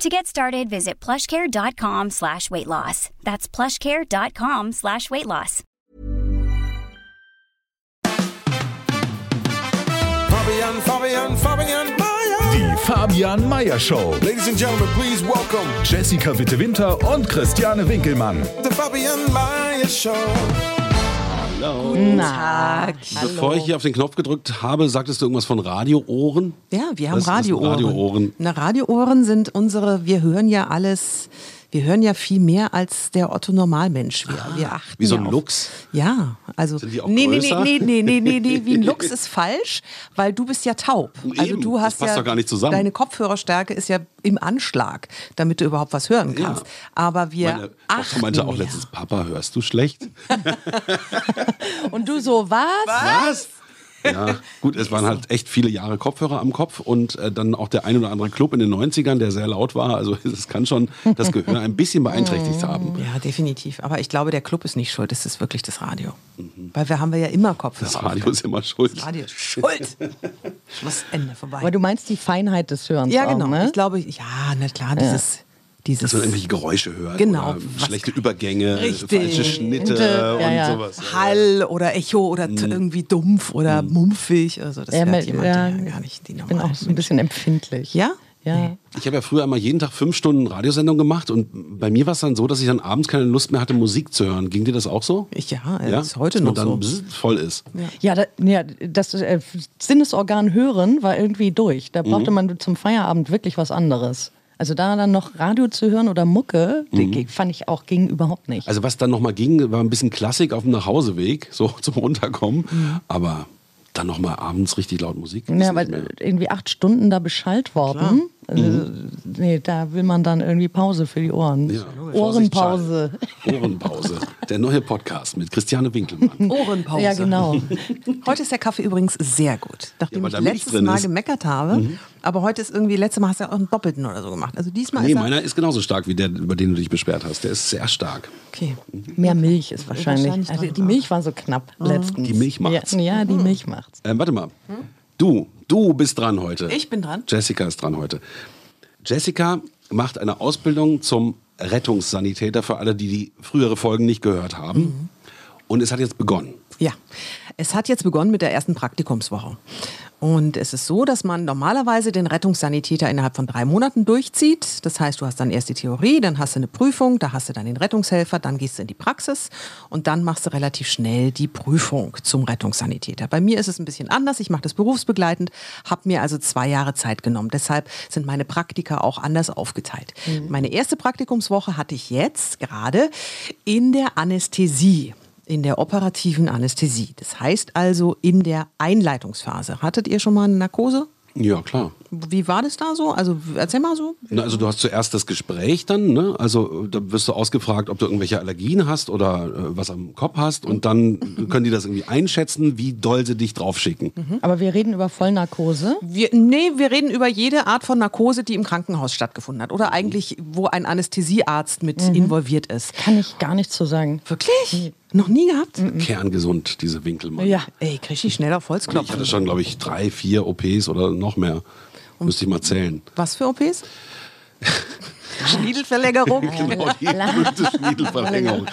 To get started, visit plushcare.com slash weight loss. That's plushcare.com slash weight loss. Fabian, Fabian, Fabian Meyer. Die Fabian Meyer Show. Ladies and gentlemen, please welcome Jessica Witte-Winter und Christiane Winkelmann. the Fabian Meyer Show. Guten Tag. Bevor ich hier auf den Knopf gedrückt habe, sagtest du irgendwas von Radioohren? Ja, wir haben Radioohren. Radioohren? Na, Radioohren sind unsere, wir hören ja alles, wir hören ja viel mehr als der Otto Normalmensch. Wir, wir achten Wie so ja ein auf- Lux? Ja, also Sind die auch nee, nee, nee, nee, nee, nee, nee, nee, wie ein Lux ist falsch, weil du bist ja taub. Also Eben, du das hast passt ja doch gar nicht zusammen. deine Kopfhörerstärke ist ja im Anschlag, damit du überhaupt was hören Ja. kannst. Aber wir Meine achten meinte auch letztens, Papa, hörst du schlecht? Und du so was? Was? Ja, gut, es waren halt echt viele Jahre Kopfhörer am Kopf und äh, dann auch der ein oder andere Club in den 90ern, der sehr laut war. Also es kann schon das Gehör ein bisschen beeinträchtigt haben. Ja, definitiv. Aber ich glaube, der Club ist nicht schuld, es ist wirklich das Radio. Weil wir haben wir ja immer Kopfhörer. Mhm. Das Radio ist immer schuld. Das Radio ist schuld. Schluss, Ende, vorbei. Aber du meinst die Feinheit des Hörens ja, auch, genau. ne? Ich glaube, ja, na klar, dieses, dieses Dass man irgendwelche Geräusche hört. Genau, schlechte Übergänge, Richtig. falsche Schnitte Ja, und ja. sowas. Hall oder Echo oder t- irgendwie dumpf oder mumpfig. Also das Ja, hört jemand, ja, gar nicht die ich bin auch so ein bisschen empfindlich. Ja? Ja. Ich habe ja früher immer jeden Tag fünf Stunden Radiosendung gemacht und bei mir war es dann so, dass ich dann abends keine Lust mehr hatte, Musik zu hören. Ging dir das auch so? Ich, ja, das ist heute Dass man noch dann so. voll ist. Ja, da, ja, das äh, Sinnesorgan Hören war irgendwie durch. Da Mhm. brauchte man zum Feierabend wirklich was anderes. Also da dann noch Radio zu hören oder Mucke, Mhm. fand ich auch ging überhaupt nicht. Also was dann nochmal ging, war ein bisschen Klassik auf dem Nachhauseweg, so zum Runterkommen. Aber dann nochmal abends richtig laut Musik. ja, weil irgendwie acht Stunden da Bescheid worden. Also, nee, da will man dann irgendwie Pause für die Ohren. Mhm. Ja. Ohrenpause. Ohrenpause. Der neue Podcast mit Christiane Winkelmann. Ohrenpause. Ja, genau. Heute ist der Kaffee übrigens sehr gut. Nachdem Ja, ich letztes Mal ist. Mhm. gemeckert habe. Aber heute ist irgendwie, letztes Mal hast du ja auch einen Doppelten oder so gemacht. Also diesmal Nee, ist er... meiner ist genauso stark wie der, über den du dich beschwert hast. Der ist sehr stark. Okay. Mehr Milch ist wahrscheinlich. Wahrscheinlich also die. Milch war so knapp letztens. Die Milch macht's. Ja, ja die Milch macht's. Ähm, warte mal. Du, du bist dran heute. Ich bin dran. Jessica ist dran heute. Jessica macht eine Ausbildung zum Rettungssanitäter für alle, die die frühere Folgen nicht gehört haben. Und es hat jetzt begonnen. Ja, es hat jetzt begonnen mit der ersten Praktikumswoche. Und es ist so, dass man normalerweise den Rettungssanitäter innerhalb von drei Monaten durchzieht. Das heißt, du hast dann erst die Theorie, dann hast du eine Prüfung, da hast du dann den Rettungshelfer, dann gehst du in die Praxis und dann machst du relativ schnell die Prüfung zum Rettungssanitäter. Bei mir ist es ein bisschen anders. Ich mache das berufsbegleitend, habe mir also zwei Jahre Zeit genommen. Deshalb sind meine Praktika auch anders aufgeteilt. Meine erste Praktikumswoche hatte ich jetzt gerade in der Anästhesie in der operativen Anästhesie. Das heißt also in der Einleitungsphase. Hattet ihr schon mal eine Narkose? Ja, klar. Wie war das da so? Also erzähl mal so. Na, also du hast zuerst das Gespräch dann, ne? Also da wirst du ausgefragt, ob du irgendwelche Allergien hast oder äh, was am Kopf hast und dann können die das irgendwie einschätzen, wie doll sie dich draufschicken. Aber wir reden über Vollnarkose. Wir, nee, wir reden über jede Art von Narkose, die im Krankenhaus stattgefunden hat. Oder eigentlich, wo ein Anästhesiearzt mit involviert ist. Kann ich gar nichts zu sagen. Wirklich? Noch nie gehabt? Kerngesund, diese Winkelmann. Ja. Ey, krieg ich schnell auf Holz Ich hatte schon, glaube ich, drei, vier OPs oder noch mehr. Müsste ich mal zählen. Was für OPs? Schniedelverlängerung? Genau, die berühmte Schniedelverlängerung.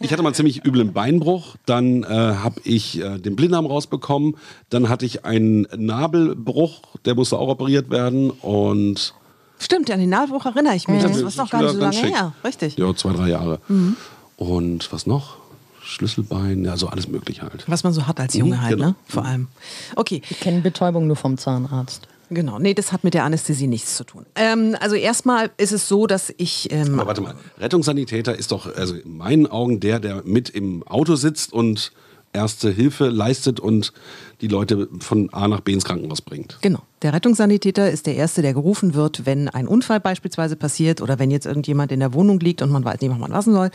Ich hatte mal einen ziemlich üblen Beinbruch, dann äh, habe ich äh, den Blinddarm rausbekommen, dann hatte ich einen Nabelbruch, der musste auch operiert werden und Stimmt, an den Nadelbruch erinnere ich mich. Das Ja, ist noch gar nicht so lange her. Richtig. Ja, zwei, drei Jahre. Und was noch? Schlüsselbein, ja, so alles mögliche halt. Was man so hat als Junge Mhm, halt, genau. ne? Vor allem. Okay, Ich kenne Betäubung nur vom Zahnarzt. genau. Nee, das hat mit der Anästhesie nichts zu tun. Ähm, also erstmal ist es so, dass ich. Ähm, Aber warte mal, Rettungssanitäter ist doch also in meinen Augen der, der mit im Auto sitzt und erste Hilfe leistet und die Leute von A nach B ins Krankenhaus bringt. Genau. Der Rettungssanitäter ist der Erste, der gerufen wird, wenn ein Unfall beispielsweise passiert oder wenn jetzt irgendjemand in der Wohnung liegt und man weiß nicht, was man lassen soll.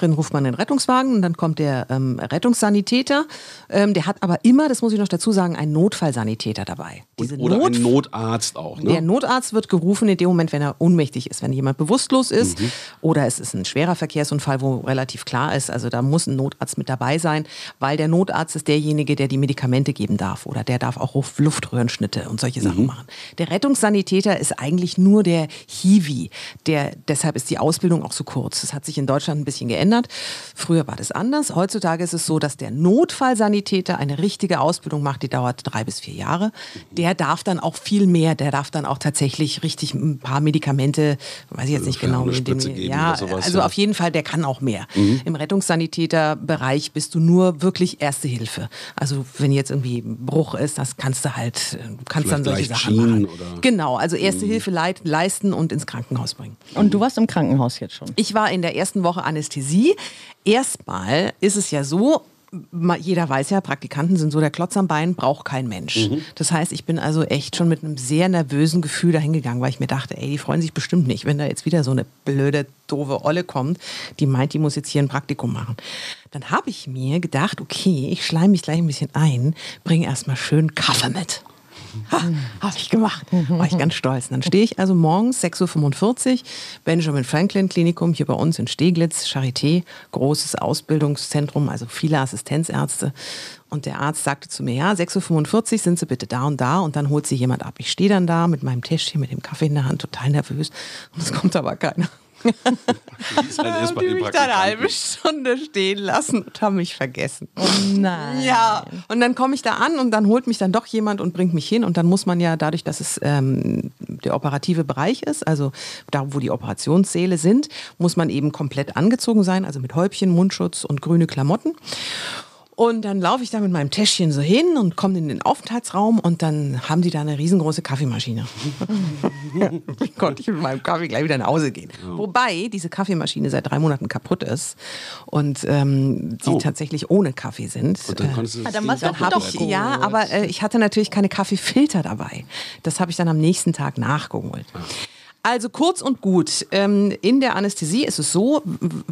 Dann ruft man den Rettungswagen und dann kommt der ähm, Rettungssanitäter. Ähm, der hat aber immer, das muss ich noch dazu sagen, einen Notfallsanitäter dabei. Und, oder Not- ein Notarzt auch. Ne? der Notarzt wird gerufen in dem Moment, wenn er ohnmächtig ist, wenn jemand bewusstlos ist oder es ist ein schwerer Verkehrsunfall, wo relativ klar ist, also da muss ein Notarzt mit dabei sein, weil der Notarzt ist derjenige, der die Medikamente geben darf oder der darf auch Luft- Luftröhrenschnitte und solche Sachen machen. Der Rettungssanitäter ist eigentlich nur der Hiwi, der deshalb ist die Ausbildung auch so kurz. Das hat sich in Deutschland ein bisschen geändert. Früher war das anders. Heutzutage ist es so, dass der Notfallsanitäter eine richtige Ausbildung macht, die dauert drei bis vier Jahre. Der darf dann auch viel mehr. Der darf dann auch tatsächlich richtig ein paar Medikamente, weiß ich jetzt nicht Ja, genau, Spritze dem- ja, sowas, also ja. auf jeden Fall, der kann auch mehr. Im Rettungssanitäterbereich bist du nur wirklich Erste Hilfe. Also wenn jetzt irgendwie Bruch ist, das kannst du halt, du kannst dann solche Vielleicht Sachen machen. oder- Genau, also Erste Hilfe leit, leisten und ins Krankenhaus bringen. Und du warst im Krankenhaus jetzt schon. Ich war in der ersten Woche Anästhesie. Erstmal ist es ja so, jeder weiß ja, Praktikanten sind so der Klotz am Bein, braucht kein Mensch. Das heißt, ich bin also echt schon mit einem sehr nervösen Gefühl dahingegangen, weil ich mir dachte, ey, die freuen sich bestimmt nicht, wenn da jetzt wieder so eine blöde, doofe Olle kommt, die meint, die muss jetzt hier ein Praktikum machen. Dann habe ich mir gedacht, okay, ich schleim mich gleich ein bisschen ein, bringe erstmal schön Kaffee mit. Ha, habe ich gemacht. War ich ganz stolz. Dann stehe ich also morgens 6.45 Uhr, Benjamin Franklin Klinikum hier bei uns in Steglitz, Charité, großes Ausbildungszentrum, also viele Assistenzärzte. Und der Arzt sagte zu mir, ja, 6.45 Uhr sind Sie bitte da und da und dann holt Sie jemand ab. Ich stehe dann da mit meinem Täschchen, mit dem Kaffee in der Hand, total nervös. Und es kommt aber keiner. Die ist halt erst Haben bei die mich dann eine halbe. Stunde stehen lassen und haben mich vergessen. Oh nein. Ja, und dann komme ich da an und dann holt mich dann doch jemand und bringt mich hin. Und dann muss man ja dadurch, dass es ähm, der operative Bereich ist, also da, wo die Operationssäle sind, muss man eben komplett angezogen sein, also mit Häubchen, Mundschutz und grüne Klamotten. Und dann laufe ich da mit meinem Täschchen so hin und komme in den Aufenthaltsraum und dann haben die da eine riesengroße Kaffeemaschine. Wie konnte ich mit meinem Kaffee gleich wieder nach Hause gehen? Wobei diese Kaffeemaschine seit drei Monaten kaputt ist und ähm, sie Oh. tatsächlich ohne Kaffee sind. Und dann Äh, konntest du das Ah, dann Ding war's doch kaputt hab doch ich, retten. ja, aber äh, ich hatte natürlich keine Kaffeefilter dabei. Das habe ich dann am nächsten Tag nachgeholt. Also kurz und gut, ähm, in der Anästhesie ist es so,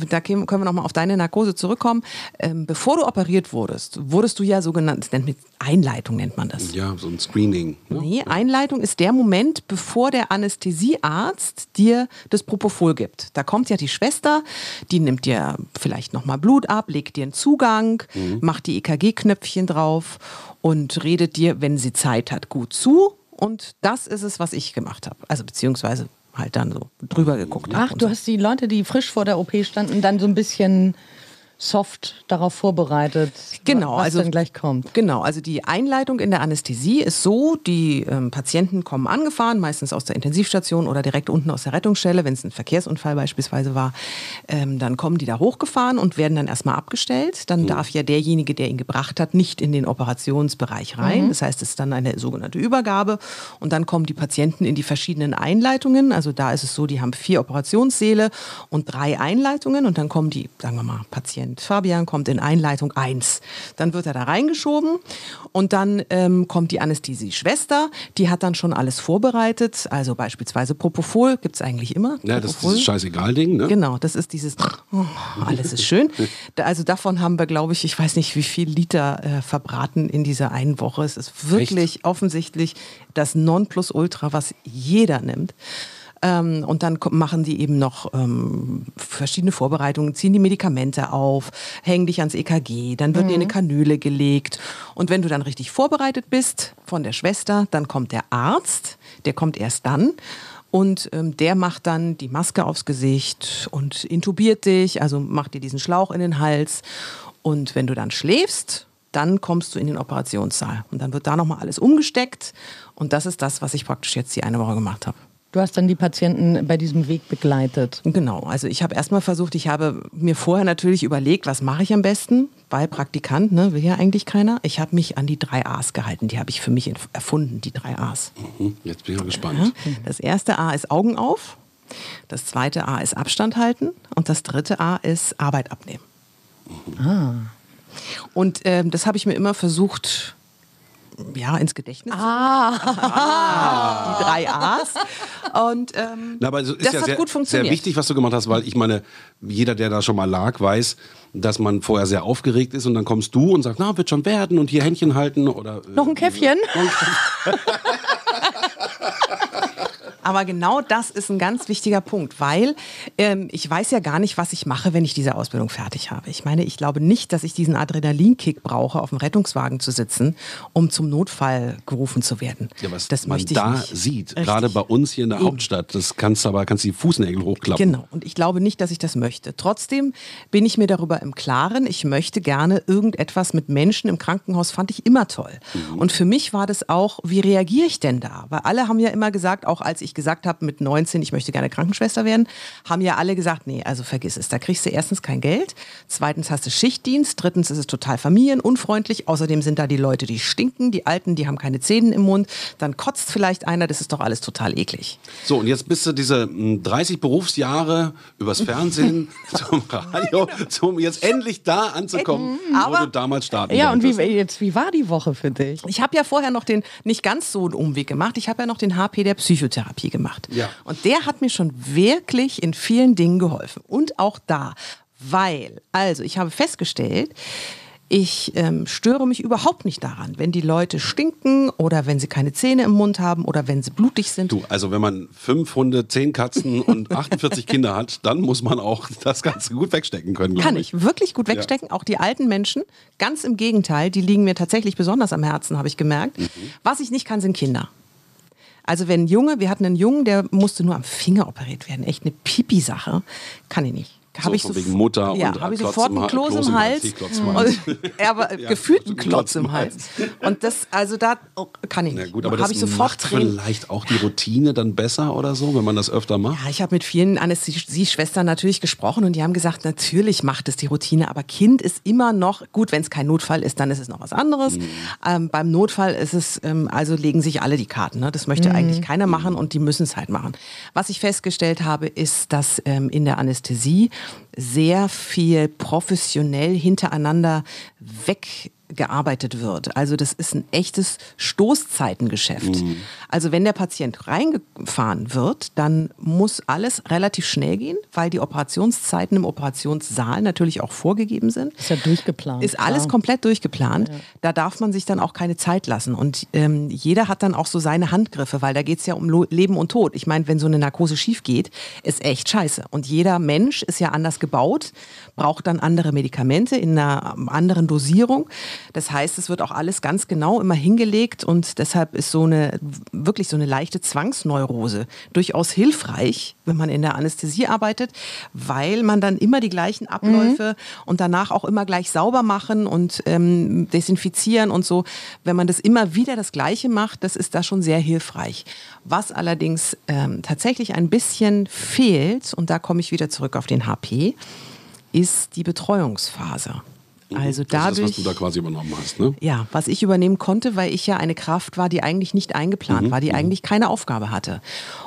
da können wir nochmal auf deine Narkose zurückkommen, ähm, bevor du operiert wurdest, wurdest du ja sogenannt, das nennt man- Einleitung nennt man das. Ja, so ein Screening. Ne? Nee, Einleitung ist der Moment, bevor der Anästhesiearzt dir das Propofol gibt. Da kommt ja die Schwester, die nimmt dir vielleicht nochmal Blut ab, legt dir einen Zugang, macht die EKG-Knöpfchen drauf und redet dir, wenn sie Zeit hat, gut zu. Und das ist es, was ich gemacht habe. Also beziehungsweise halt dann so drüber geguckt habe. Ach, du hast die Leute, die frisch vor der OP standen, dann so ein bisschen soft darauf vorbereitet, Genau, was also dann gleich kommt. Genau, also die Einleitung in der Anästhesie ist so, die ähm, Patienten kommen angefahren, meistens aus der Intensivstation oder direkt unten aus der Rettungsstelle, wenn es ein Verkehrsunfall beispielsweise war, ähm, dann kommen die da hochgefahren und werden dann erstmal abgestellt. Dann darf ja derjenige, der ihn gebracht hat, nicht in den Operationsbereich rein. Das heißt, es ist dann eine sogenannte Übergabe und dann kommen die Patienten in die verschiedenen Einleitungen. Also da ist es so, die haben vier Operationssäle und drei Einleitungen und dann kommen die, sagen wir mal, Patient Fabian kommt in Einleitung 1. Dann wird er da reingeschoben und dann ähm, kommt die Anästhesie-Schwester, die hat dann schon alles vorbereitet, also beispielsweise Propofol gibt es eigentlich immer. Ja, das ist Propofol. dieses Scheißegal-Ding, ne? Genau, das ist dieses, oh, alles ist schön. Also davon haben wir, glaube ich, ich weiß nicht, wie viel Liter äh, verbraten in dieser einen Woche. Es ist wirklich offensichtlich das Nonplusultra, was jeder nimmt. Ähm, und dann machen die eben noch ähm, verschiedene Vorbereitungen, ziehen die Medikamente auf, hängen dich ans EKG, dann wird dir eine Kanüle gelegt. Und wenn du dann richtig vorbereitet bist von der Schwester, dann kommt der Arzt, der kommt erst dann. Und ähm, der macht dann die Maske aufs Gesicht und intubiert dich, also macht dir diesen Schlauch in den Hals. Und wenn du dann schläfst, dann kommst du in den Operationssaal. Und dann wird da nochmal alles umgesteckt. Und das ist das, was ich praktisch jetzt die eine Woche gemacht habe. Du hast dann die Patienten bei diesem Weg begleitet. Genau, also ich habe erstmal versucht, ich habe mir vorher natürlich überlegt, was mache ich am besten, weil Praktikant, ne, will ja eigentlich keiner. Ich habe mich an die drei A's gehalten, die habe ich für mich erf- erfunden, die drei A's. Hm, Jetzt bin ich mal gespannt. Das erste A ist Augen auf, das zweite A ist Abstand halten und das dritte A ist Arbeit abnehmen. Und ähm, das habe ich mir immer versucht ja, ins Gedächtnis. Ah. Die drei A's. Und ähm, Na, aber es ist das ja hat sehr, gut sehr funktioniert. wichtig, was du gemacht hast, weil ich meine, jeder, der da schon mal lag, weiß, dass man vorher sehr aufgeregt ist und dann kommst du und sagst, na, wird schon werden und hier Händchen halten oder. äh, Noch ein Käffchen? Aber genau das ist ein ganz wichtiger Punkt, weil ähm, ich weiß ja gar nicht, was ich mache, wenn ich diese Ausbildung fertig habe. Ich meine, ich glaube nicht, dass ich diesen Adrenalinkick brauche, auf dem Rettungswagen zu sitzen, um zum Notfall gerufen zu werden. Ja, was das man möchte ich da nicht. sieht, Richtig. gerade bei uns hier in der Eben. Hauptstadt, das kannst du aber kannst die Fußnägel hochklappen. Genau. Und ich glaube nicht, dass ich das möchte. Trotzdem bin ich mir darüber im Klaren. Ich möchte gerne irgendetwas mit Menschen im Krankenhaus, fand ich immer toll. Und für mich war das auch, wie reagiere ich denn da? Weil alle haben ja immer gesagt, auch als ich gesagt habe mit 19, ich möchte gerne Krankenschwester werden, haben ja alle gesagt, nee, also vergiss es. Da kriegst du erstens kein Geld, zweitens hast du Schichtdienst, drittens ist es total familienunfreundlich. Außerdem sind da die Leute, die stinken, die Alten, die haben keine Zähne im Mund. Dann kotzt vielleicht einer, das ist doch alles total eklig. So, und jetzt bist du diese mh, 30 Berufsjahre übers Fernsehen zum Radio, zum jetzt endlich da anzukommen, wo Aber- du damals starten Ja, und wie, jetzt, wie war die Woche für dich? Ich habe ja vorher noch den, nicht ganz so einen Umweg gemacht, ich habe ja noch den HP der Psychotherapie gemacht. Ja. Und der hat mir schon wirklich in vielen Dingen geholfen. Und auch da, weil, also ich habe festgestellt, ich ähm, störe mich überhaupt nicht daran, wenn die Leute stinken oder wenn sie keine Zähne im Mund haben oder wenn sie blutig sind. Du, also wenn man fünf Hunde, zehn Katzen und 48 Kinder hat, dann muss man auch das Ganze gut wegstecken können, Kann ich wirklich gut wegstecken. Auch die alten Menschen. Ganz im Gegenteil, die liegen mir tatsächlich besonders am Herzen, habe ich gemerkt. Mhm. Was ich nicht kann, sind Kinder. Also wenn Junge, wir hatten einen Jungen, der musste nur am Finger operiert werden. Echt eine Pipi-Sache. Kann ich nicht. Hab So, ich so- wegen Mutter ja, und habe ich Klotz sofort im einen Kloß im im Hals. Klotz im Hals. Aber Ja, gefühlt einen Klotz Klotz im Hals. Und das, also da oh, kann ich Na gut, aber Habe das ich sofort macht Tränen. vielleicht auch die Routine dann besser oder so, wenn man das öfter macht. Ja, ich habe mit vielen Anästhesieschwestern natürlich gesprochen und die haben gesagt, natürlich macht es die Routine, aber Kind ist immer noch, gut, wenn es kein Notfall ist, dann ist es noch was anderes. Ähm, beim Notfall ist es, ähm, also legen sich alle die Karten. Ne? Das möchte eigentlich keiner machen und die müssen es halt machen. Was ich festgestellt habe, ist, dass ähm, in der Anästhesie sehr viel professionell hintereinander weggearbeitet wird. Also das ist ein echtes Stoßzeitengeschäft. Also wenn der Patient reingefahren wird, dann muss alles relativ schnell gehen, weil die Operationszeiten im Operationssaal natürlich auch vorgegeben sind. Ist ja durchgeplant. Ist alles klar. komplett durchgeplant. Da darf man sich dann auch keine Zeit lassen. Und ähm, jeder hat dann auch so seine Handgriffe, weil da geht es ja um Lo Leben und Tod. Ich meine, wenn so eine Narkose schief geht, ist echt scheiße. Und jeder Mensch ist ja anders gebaut, braucht dann andere Medikamente in einer ähm, anderen Dosierung. Das heißt, es wird auch alles ganz genau immer hingelegt und deshalb ist so eine wirklich so eine leichte Zwangsneurose durchaus hilfreich, wenn man in der Anästhesie arbeitet, weil man dann immer die gleichen Abläufe und danach auch immer gleich sauber machen und ähm, desinfizieren und so. Wenn man das immer wieder das Gleiche macht, das ist da schon sehr hilfreich. Was allerdings ähm, tatsächlich ein bisschen fehlt, und da komme ich wieder zurück auf den HP, ist die Betreuungsphase. Also Mhm. das ist dadurch. das, was du da quasi übernommen hast, ne? Ja, was ich übernehmen konnte, weil ich ja eine Kraft war, die eigentlich nicht eingeplant Mhm, war, die eigentlich keine Aufgabe hatte.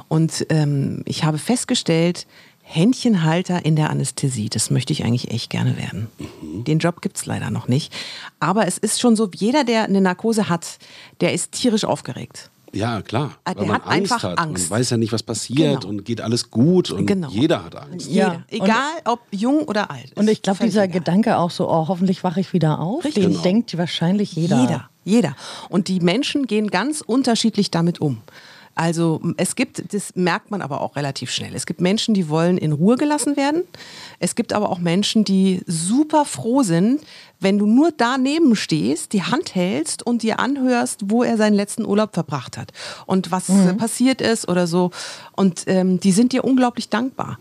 Und ähm, ich habe festgestellt, Händchenhalter in der Anästhesie, das möchte ich eigentlich echt gerne werden. Mhm. Den Job gibt es leider noch nicht. Aber es ist schon so, jeder, der eine Narkose hat, der ist tierisch aufgeregt. Ja, klar. Ah, Weil man hat Angst einfach hat. Angst. Man weiß ja nicht, was passiert Genau. und geht alles gut und Genau. jeder hat Angst. Ja, Jeder. und- Egal, ob jung oder alt. Und ich glaube, dieser egal. Gedanke auch so, oh, hoffentlich wache ich wieder auf, Richtig. den Genau. denkt wahrscheinlich jeder. Jeder, jeder. Und die Menschen gehen ganz unterschiedlich damit um. Also es gibt, das merkt man aber auch relativ schnell. Es gibt Menschen, die wollen in Ruhe gelassen werden. Es gibt aber auch Menschen, die super froh sind, wenn du nur daneben stehst, die Hand hältst und dir anhörst, wo er seinen letzten Urlaub verbracht hat und was äh, passiert ist oder so. Und ähm, die sind dir unglaublich dankbar.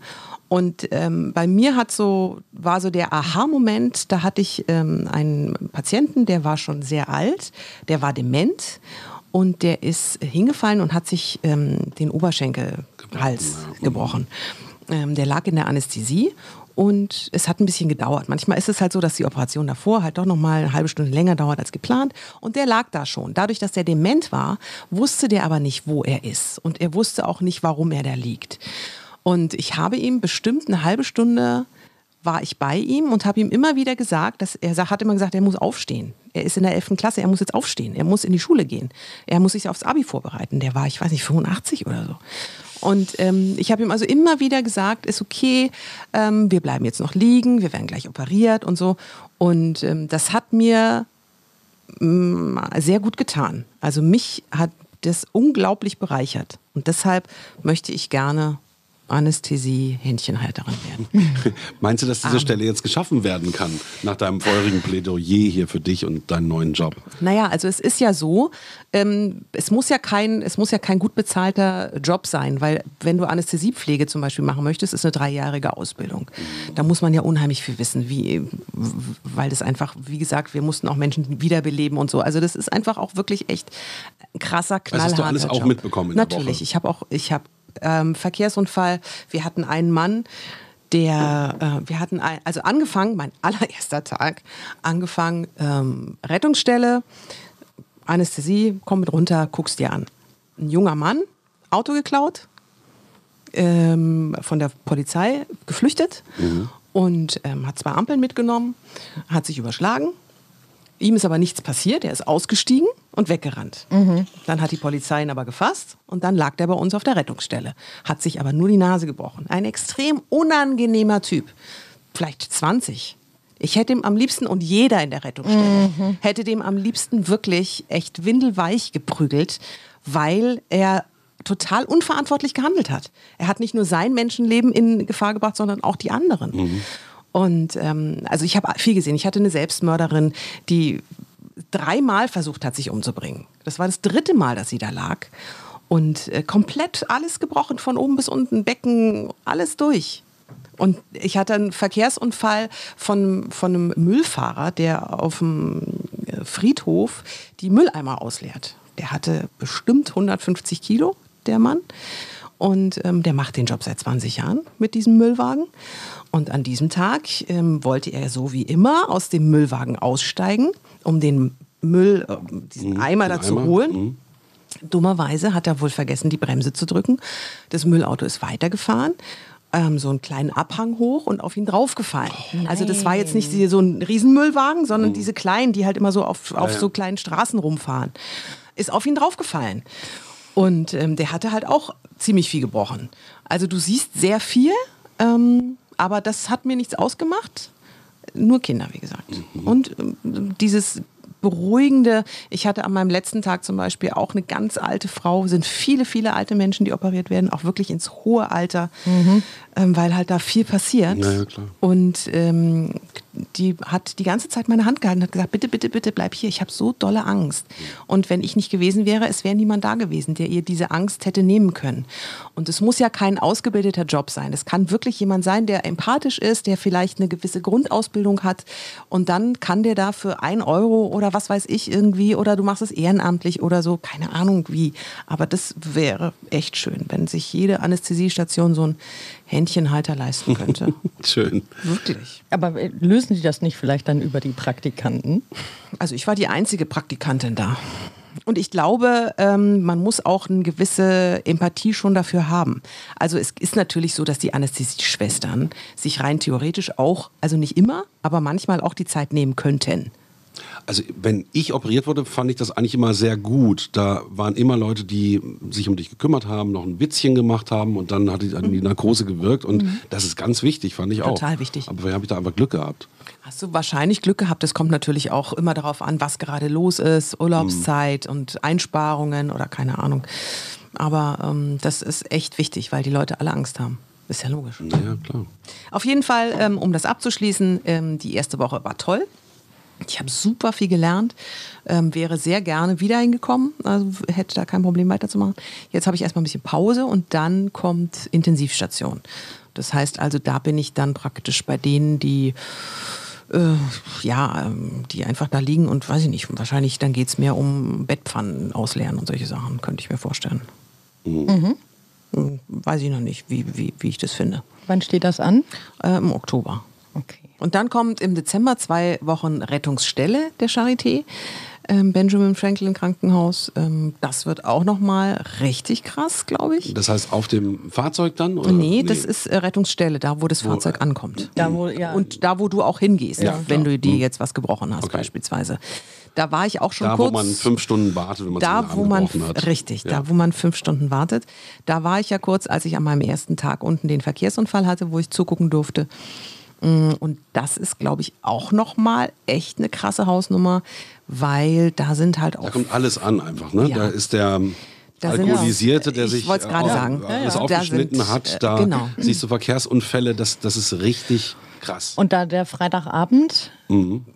Und ähm, bei mir hat so, war so der Aha-Moment, da hatte ich ähm, einen Patienten, der war schon sehr alt, der war dement und der ist hingefallen und hat sich ähm, den Oberschenkelhals gebrochen. Ähm, der lag in der Anästhesie und es hat ein bisschen gedauert. Manchmal ist es halt so, dass die Operation davor halt doch noch mal eine halbe Stunde länger dauert als geplant. Und der lag da schon. Dadurch, dass der dement war, wusste der aber nicht, wo er ist. Und er wusste auch nicht, warum er da liegt. Und ich habe ihm bestimmt eine halbe Stunde war ich bei ihm und habe ihm immer wieder gesagt, dass er hat immer gesagt, er muss aufstehen. Er ist in der 11. Klasse, er muss jetzt aufstehen. Er muss in die Schule gehen. Er muss sich aufs Abi vorbereiten. Der war, ich weiß nicht, 85 oder so. Und ähm, ich habe ihm also immer wieder gesagt, ist okay, ähm, wir bleiben jetzt noch liegen, wir werden gleich operiert und so. Und ähm, das hat mir mm, sehr gut getan. Also mich hat das unglaublich bereichert. Und deshalb möchte ich gerne Anästhesie-Händchenhalterin werden. Meinst du, dass diese Stelle jetzt geschaffen werden kann, nach deinem vorherigen Plädoyer hier für dich und deinen neuen Job? Naja, also es ist ja so, ähm, es, muss ja kein, es muss ja kein gut bezahlter Job sein, weil wenn du Anästhesiepflege zum Beispiel machen möchtest, ist eine dreijährige Ausbildung. Da muss man ja unheimlich viel wissen, wie, weil das einfach, wie gesagt, wir mussten auch Menschen wiederbeleben und so. Also das ist einfach auch wirklich echt ein krasser, Das hast knallharter du alles auch Job. mitbekommen in der Natürlich, ich habe auch, ich habe ähm, Verkehrsunfall, wir hatten einen Mann, der, äh, wir hatten, ein, also angefangen, mein allererster Tag, angefangen, ähm, Rettungsstelle, Anästhesie, komm mit runter, guckst dir an. Ein junger Mann, Auto geklaut, ähm, von der Polizei geflüchtet und ähm, hat zwei Ampeln mitgenommen, hat sich überschlagen. Ihm ist aber nichts passiert, er ist ausgestiegen und weggerannt. Dann hat die Polizei ihn aber gefasst und dann lag der bei uns auf der Rettungsstelle. Hat sich aber nur die Nase gebrochen. Ein extrem unangenehmer Typ. Vielleicht 20. Ich hätte ihm am liebsten, und jeder in der Rettungsstelle, hätte dem am liebsten wirklich echt windelweich geprügelt, weil er total unverantwortlich gehandelt hat. Er hat nicht nur sein Menschenleben in Gefahr gebracht, sondern auch die anderen. Und ähm, also ich habe viel gesehen. Ich hatte eine Selbstmörderin, die dreimal versucht hat, sich umzubringen. Das war das dritte Mal, dass sie da lag. Und äh, komplett alles gebrochen, von oben bis unten, Becken, alles durch. Und ich hatte einen Verkehrsunfall von, von einem Müllfahrer, der auf dem äh, Friedhof die Mülleimer ausleert. Der hatte bestimmt 150 Kilo, der Mann. Und ähm, der macht den Job seit 20 Jahren mit diesem Müllwagen. Und an diesem Tag ähm, wollte er so wie immer aus dem Müllwagen aussteigen, um den Müll, äh, diesen Eimer da zu Eimer, holen. Dummerweise hat er wohl vergessen, die Bremse zu drücken. Das Müllauto ist weitergefahren, ähm, so einen kleinen Abhang hoch und auf ihn draufgefallen. Also das war jetzt nicht so ein Riesenmüllwagen, sondern diese kleinen, die halt immer so auf, auf ja. so kleinen Straßen rumfahren. Ist auf ihn draufgefallen. Und ähm, der hatte halt auch ziemlich viel gebrochen. Also du siehst sehr viel, ähm, aber das hat mir nichts ausgemacht. Nur Kinder, wie gesagt. Und ähm, dieses beruhigende, ich hatte an meinem letzten Tag zum Beispiel auch eine ganz alte Frau, sind viele, viele alte Menschen, die operiert werden, auch wirklich ins hohe Alter, ähm, weil halt da viel passiert. Ja, ja, klar. Und ähm, die hat die ganze Zeit meine Hand gehalten und hat gesagt, bitte, bitte, bitte bleib hier, ich habe so dolle Angst. Und wenn ich nicht gewesen wäre, es wäre niemand da gewesen, der ihr diese Angst hätte nehmen können. Und es muss ja kein ausgebildeter Job sein. Es kann wirklich jemand sein, der empathisch ist, der vielleicht eine gewisse Grundausbildung hat und dann kann der da für ein Euro oder was weiß ich irgendwie oder du machst es ehrenamtlich oder so, keine Ahnung wie. Aber das wäre echt schön, wenn sich jede Anästhesiestation so ein Händchenhalter leisten könnte. Schön. Wirklich. Aber äh, lösen die das nicht vielleicht dann über die Praktikanten? Also ich war die einzige Praktikantin da. Und ich glaube, ähm, man muss auch eine gewisse Empathie schon dafür haben. Also es ist natürlich so, dass die Anästhesieschwestern sich rein theoretisch auch, also nicht immer, aber manchmal auch die Zeit nehmen könnten. Also wenn ich operiert wurde, fand ich das eigentlich immer sehr gut. Da waren immer Leute, die sich um dich gekümmert haben, noch ein Witzchen gemacht haben und dann hat die, hat die Narkose gewirkt. Und das ist ganz wichtig, fand ich auch. Mhm. Total wichtig. Aber habe ich da einfach Glück gehabt. Hast du wahrscheinlich Glück gehabt. Es kommt natürlich auch immer darauf an, was gerade los ist, Urlaubszeit und Einsparungen oder keine Ahnung. Aber ähm, das ist echt wichtig, weil die Leute alle Angst haben. Ist ja logisch. Naja, klar. Auf jeden Fall, ähm, um das abzuschließen, ähm, die erste Woche war toll. Ich habe super viel gelernt, ähm, wäre sehr gerne wieder hingekommen, also hätte da kein Problem weiterzumachen. Jetzt habe ich erstmal ein bisschen Pause und dann kommt Intensivstation. Das heißt also, da bin ich dann praktisch bei denen, die äh, ja, ähm, die einfach da liegen und weiß ich nicht, wahrscheinlich dann geht es mehr um Bettpfannen ausleeren und solche Sachen, könnte ich mir vorstellen. Mhm. Weiß ich noch nicht, wie, wie, wie ich das finde. Wann steht das an? Äh, Im Oktober. Okay. Und dann kommt im Dezember zwei Wochen Rettungsstelle der Charité. ähm, Benjamin Franklin Krankenhaus. Ähm, das wird auch nochmal richtig krass, glaube ich. Das heißt, auf dem Fahrzeug dann? Oder? Nee, das ist äh, Rettungsstelle, da wo das Fahrzeug ankommt. Da, wo, ja, Und da, wo du auch hingehst, Ja, wenn klar. du dir jetzt was gebrochen hast, Okay. beispielsweise. Da war ich auch schon Da, kurz. wo man fünf Stunden wartet, wenn man da, den Arm wo man gebrochen hat. richtig, Ja. da, wo man fünf Stunden wartet. Da war ich ja kurz, als ich an meinem ersten Tag unten den Verkehrsunfall hatte, wo ich zugucken durfte. Mm, Und das ist, glaube ich, auch noch mal echt eine krasse Hausnummer, weil da sind halt Da auch kommt alles an einfach. Ne? Ja. Da ist der Da Alkoholisierte, der Ich sich äh, sagen. alles Ja, ja. aufgeschnitten Da sind, hat. äh, Da genau. siehst du Verkehrsunfälle, das, das ist richtig krass. und da der Freitagabend,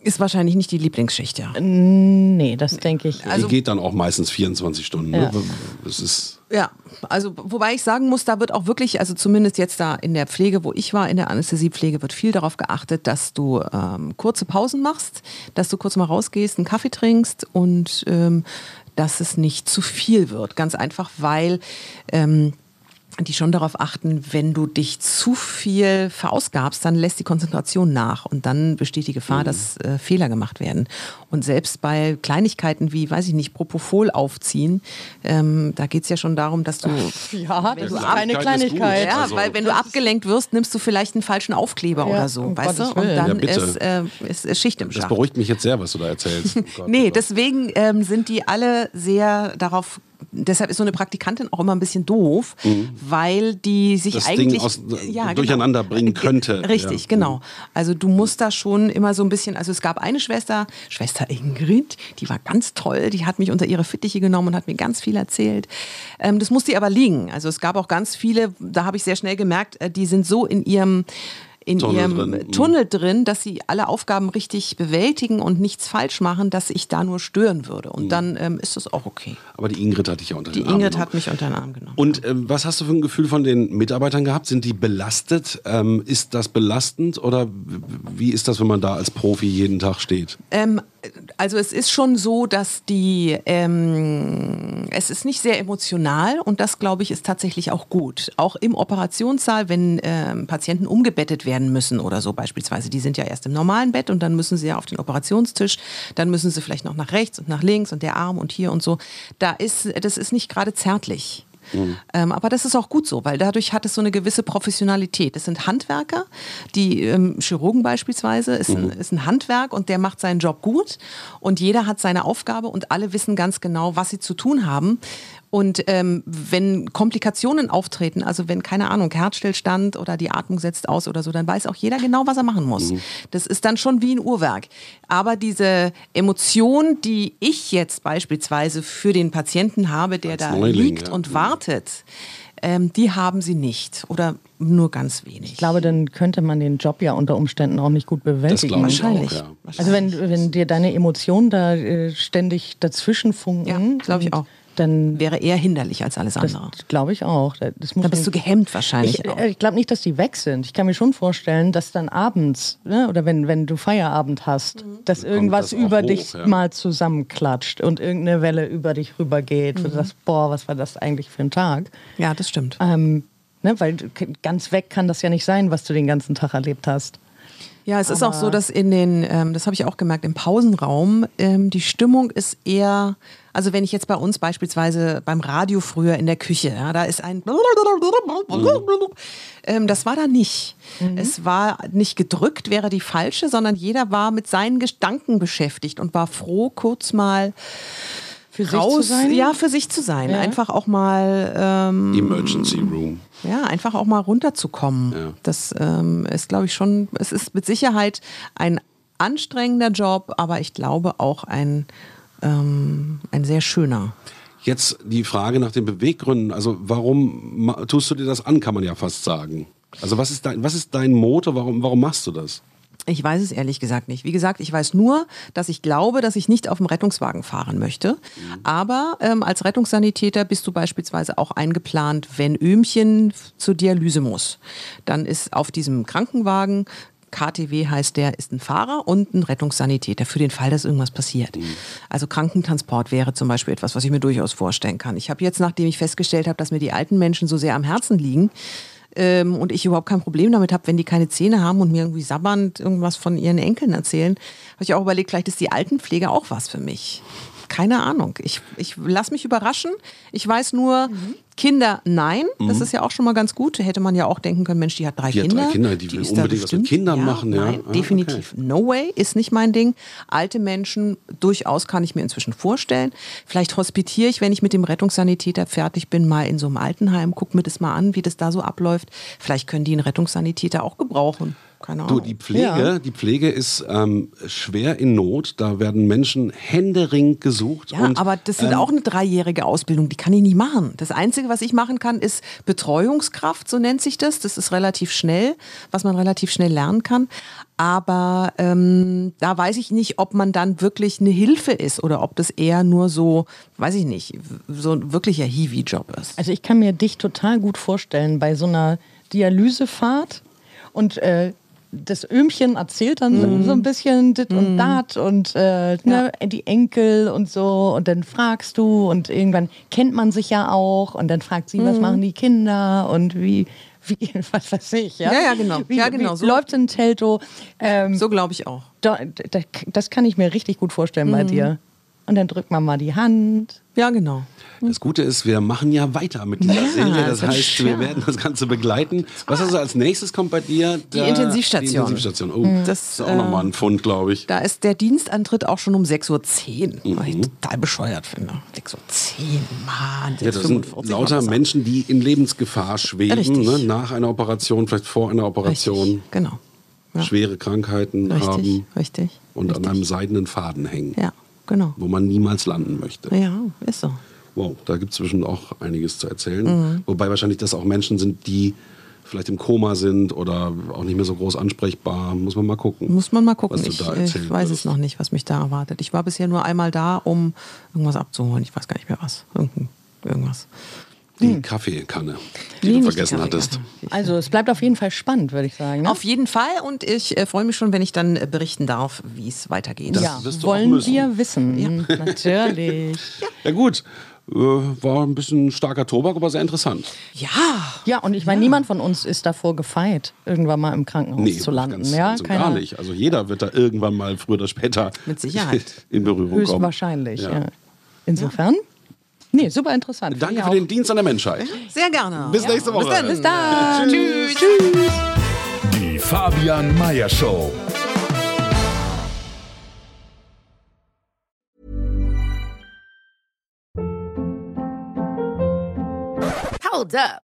ist wahrscheinlich nicht die Lieblingsschicht, ja. nee, das denke ich. Die geht dann auch meistens 24 Stunden. Ja. Ne? Das ist Ja, also wobei ich sagen muss, da wird auch wirklich, also zumindest jetzt da in der Pflege, wo ich war, in der Anästhesiepflege, wird viel darauf geachtet, dass du ähm, kurze Pausen machst, dass du kurz mal rausgehst, einen Kaffee trinkst und ähm, dass es nicht zu viel wird. Ganz einfach, weil ähm, die schon darauf achten, wenn du dich zu viel verausgabst, dann lässt die Konzentration nach und dann besteht die Gefahr, dass äh, Fehler gemacht werden. Und selbst bei Kleinigkeiten wie, weiß ich nicht, Propofol aufziehen, ähm, da geht es ja schon darum, dass du ja, das du ist ab- keine Kleinigkeit ja, Also- weil wenn du abgelenkt wirst, nimmst du vielleicht einen falschen Aufkleber Ja, oder so, um weißt Gottes du? Und dann Ja, ist, äh, ist, ist Schicht im Das Schacht. beruhigt mich jetzt sehr, was du da erzählst. Oh Gott, Nee, oh Gott. deswegen ähm, sind die alle sehr darauf. Deshalb ist so eine Praktikantin auch immer ein bisschen doof, weil die sich Mhm. Das Ding eigentlich aus- ja, durcheinander bringen Ge- könnte. Richtig, Ja. genau. Also du musst da schon immer so ein bisschen. Also es gab eine Schwester, Schwester Ingrid, die war ganz toll. Die hat mich unter ihre Fittiche genommen und hat mir ganz viel erzählt. Ähm, das musste ihr aber liegen. Also es gab auch ganz viele. Da habe ich sehr schnell gemerkt, äh, die sind so in ihrem in Tunnel ihrem drin, mhm. Tunnel drin, dass sie alle Aufgaben richtig bewältigen und nichts falsch machen, dass ich da nur stören würde. Und dann ähm, ist das auch okay. Aber die Ingrid hatte ich ja unter Die den Arm Ingrid genommen. hat mich unter den Arm genommen. Und ähm, was hast du für ein Gefühl von den Mitarbeitern gehabt? Sind die belastet? Ähm, ist das belastend oder wie ist das, wenn man da als Profi jeden Tag steht? Ähm, also es ist schon so, dass die, ähm, es ist nicht sehr emotional und das, glaube ich, ist tatsächlich auch gut. Auch im Operationssaal, wenn ähm, Patienten umgebettet werden müssen oder so beispielsweise, die sind ja erst im normalen Bett und dann müssen sie ja auf den Operationstisch, dann müssen sie vielleicht noch nach rechts und nach links und der Arm und hier und so. Da ist, das ist nicht gerade zärtlich. Ähm, aber das ist auch gut so, weil dadurch hat es so eine gewisse Professionalität. Es sind Handwerker, die ähm, Chirurgen beispielsweise ist, ein, ist ein Handwerk und der macht seinen Job gut und jeder hat seine Aufgabe und alle wissen ganz genau, was sie zu tun haben. Und ähm, wenn Komplikationen auftreten, also wenn, keine Ahnung, Herzstillstand oder die Atmung setzt aus oder so, dann weiß auch jeder genau, was er machen muss. Das ist dann schon wie ein Uhrwerk. Aber diese Emotion, die ich jetzt beispielsweise für den Patienten habe, der Als da Neuling, liegt ja. und wartet, ähm, die haben sie nicht oder nur ganz wenig. Ich glaube, dann könnte man den Job ja unter Umständen auch nicht gut Das bewältigen. glaube ich auch, Wahrscheinlich. ja. Also wenn, wenn dir deine Emotionen da äh, ständig dazwischen funken, Ja, glaub ich auch. Dann wäre eher hinderlich als alles das andere. glaube ich auch. Das muss Da bist du gehemmt wahrscheinlich Ich, auch. äh, ich glaube nicht, dass die weg sind. Ich kann mir schon vorstellen, dass dann abends ne, oder wenn, wenn du Feierabend hast, Mhm. dass irgendwas das über hoch, dich ja. mal zusammenklatscht und irgendeine Welle über dich rübergeht. Mhm. Und du sagst, boah, was war das eigentlich für ein Tag? Ja, das stimmt. Ähm, ne, weil ganz weg kann das ja nicht sein, was du den ganzen Tag erlebt hast. Ja, es ist auch so, dass in den, ähm, das habe ich auch gemerkt, im Pausenraum, ähm, die Stimmung ist eher, also wenn ich jetzt bei uns beispielsweise beim Radio früher in der Küche, ja, da ist ein, ähm, das war da nicht. Es war nicht gedrückt, wäre die falsche, sondern jeder war mit seinen Gedanken beschäftigt und war froh, kurz mal Für sich raus, zu sein? ja, für sich zu sein, Ja. einfach auch mal ähm, Emergency Room. ja, einfach auch mal runterzukommen. Ja. Das ähm, ist, glaube ich, schon, es ist mit Sicherheit ein anstrengender Job, aber ich glaube auch ein, ähm, ein sehr schöner. Jetzt die Frage nach den Beweggründen. Also warum tust du dir das an, kann man ja fast sagen. Also was ist dein, was ist dein Motor? Warum, warum machst du das? Ich weiß es ehrlich gesagt nicht. Wie gesagt, ich weiß nur, dass ich glaube, dass ich nicht auf dem Rettungswagen fahren möchte. Aber ähm, als Rettungssanitäter bist du beispielsweise auch eingeplant, wenn Öhmchen zur Dialyse muss. Dann ist auf diesem Krankenwagen KTW heißt der, ist ein Fahrer und ein Rettungssanitäter für den Fall, dass irgendwas passiert. Also Krankentransport wäre zum Beispiel etwas, was ich mir durchaus vorstellen kann. Ich habe jetzt, nachdem ich festgestellt habe, dass mir die alten Menschen so sehr am Herzen liegen, ähm, und ich überhaupt kein Problem damit habe, wenn die keine Zähne haben und mir irgendwie sabbernd irgendwas von ihren Enkeln erzählen, habe ich auch überlegt, vielleicht ist die Altenpflege auch was für mich. Keine Ahnung. Ich, ich lasse mich überraschen. Ich weiß nur, Kinder, nein. Das ist ja auch schon mal ganz gut. Hätte man ja auch denken können, Mensch, die hat drei Die hat Kinder. drei Kinder, die will ist da unbedingt was mit Kindern machen, ja. Nein, Ah, definitiv. No way, ist nicht mein Ding. Alte Menschen, durchaus kann ich mir inzwischen vorstellen. Vielleicht hospitiere ich, wenn ich mit dem Rettungssanitäter fertig bin, mal in so einem Altenheim, guck mir das mal an, wie das da so abläuft. Vielleicht können die einen Rettungssanitäter auch gebrauchen. Keine Ahnung. Du, die Pflege, die Pflege ist ähm, schwer in Not. Da werden Menschen händeringend gesucht. Ja, und, aber das sind ähm, auch eine dreijährige Ausbildung, die kann ich nicht machen. Das Einzige, was ich machen kann, ist Betreuungskraft, so nennt sich das. Das ist relativ schnell, was man relativ schnell lernen kann. Aber ähm, da weiß ich nicht, ob man dann wirklich eine Hilfe ist oder ob das eher nur so, weiß ich nicht, so ein wirklicher Hiwi-Job ist. Also ich kann mir dich total gut vorstellen bei so einer Dialysefahrt und äh, das Öhmchen erzählt dann so- so ein bisschen dit und dat und äh, ne, die Enkel und so und dann fragst du und irgendwann kennt man sich ja auch und dann fragt sie, was machen die Kinder und wie, wie was weiß ich, ja? Ja, ja, genau. Wie, Ja, genau, Wie so. läuft in Telto? Ähm, So glaube ich auch. da, da, das kann ich mir richtig gut vorstellen bei dir. Und dann drückt man mal die Hand. Ja, genau. Das Gute ist, wir machen ja weiter mit dieser Ja, Serie. Das heißt, wir werden das Ganze begleiten. Was also als nächstes kommt bei dir? Die Intensivstation. Die Intensivstation. Oh, das Das, ist auch nochmal ein Fund, glaube ich. Da ist der Dienstantritt auch schon um 6.10 Uhr, was ich total bescheuert finde. 6.10 Uhr, Mann. Ja, das sind 6.45 war lauter. Menschen, die in Lebensgefahr schweben, ne? nach einer Operation, vielleicht vor einer Operation, Richtig, genau. Ja. schwere Krankheiten Richtig, haben richtig. und richtig. an einem seidenen Faden hängen, Ja, genau. wo man niemals landen möchte. Ja, ist so. Wow, da gibt es bestimmt auch einiges zu erzählen. Mhm. Wobei wahrscheinlich das auch Menschen sind, die vielleicht im Koma sind oder auch nicht mehr so groß ansprechbar. Muss man mal gucken. Muss man mal gucken. Ich, äh, ich weiß es noch nicht, was mich da erwartet. Ich war bisher nur einmal da, um irgendwas abzuholen. Ich weiß gar nicht mehr was. Irgendwas. Die Kaffeekanne, die Nee, du nicht die vergessen hattest. Also es bleibt auf jeden Fall spannend, würde ich sagen. Ne? Auf jeden Fall und ich äh, freue mich schon, wenn ich dann äh, berichten darf, wie es weitergeht. Das ja, wirst du auch wollen wir wissen. Natürlich. Ja gut, äh, war ein bisschen starker Tobak, aber sehr interessant. Ja, Ja, und ich meine, niemand von uns ist davor gefeit, irgendwann mal im Krankenhaus zu landen. ganz, ja, Keiner- gar nicht. Also jeder wird da irgendwann mal früher oder später Mit Sicherheit. in Berührung kommen. Höchstwahrscheinlich. Ja. Ja. Insofern, nee, super interessant. Danke für den Dienst an der Menschheit. sehr gerne. Bis nächste Woche. Bis dann. Bis dann. Tschüss. Die Fabian Meyer Show. Hold up.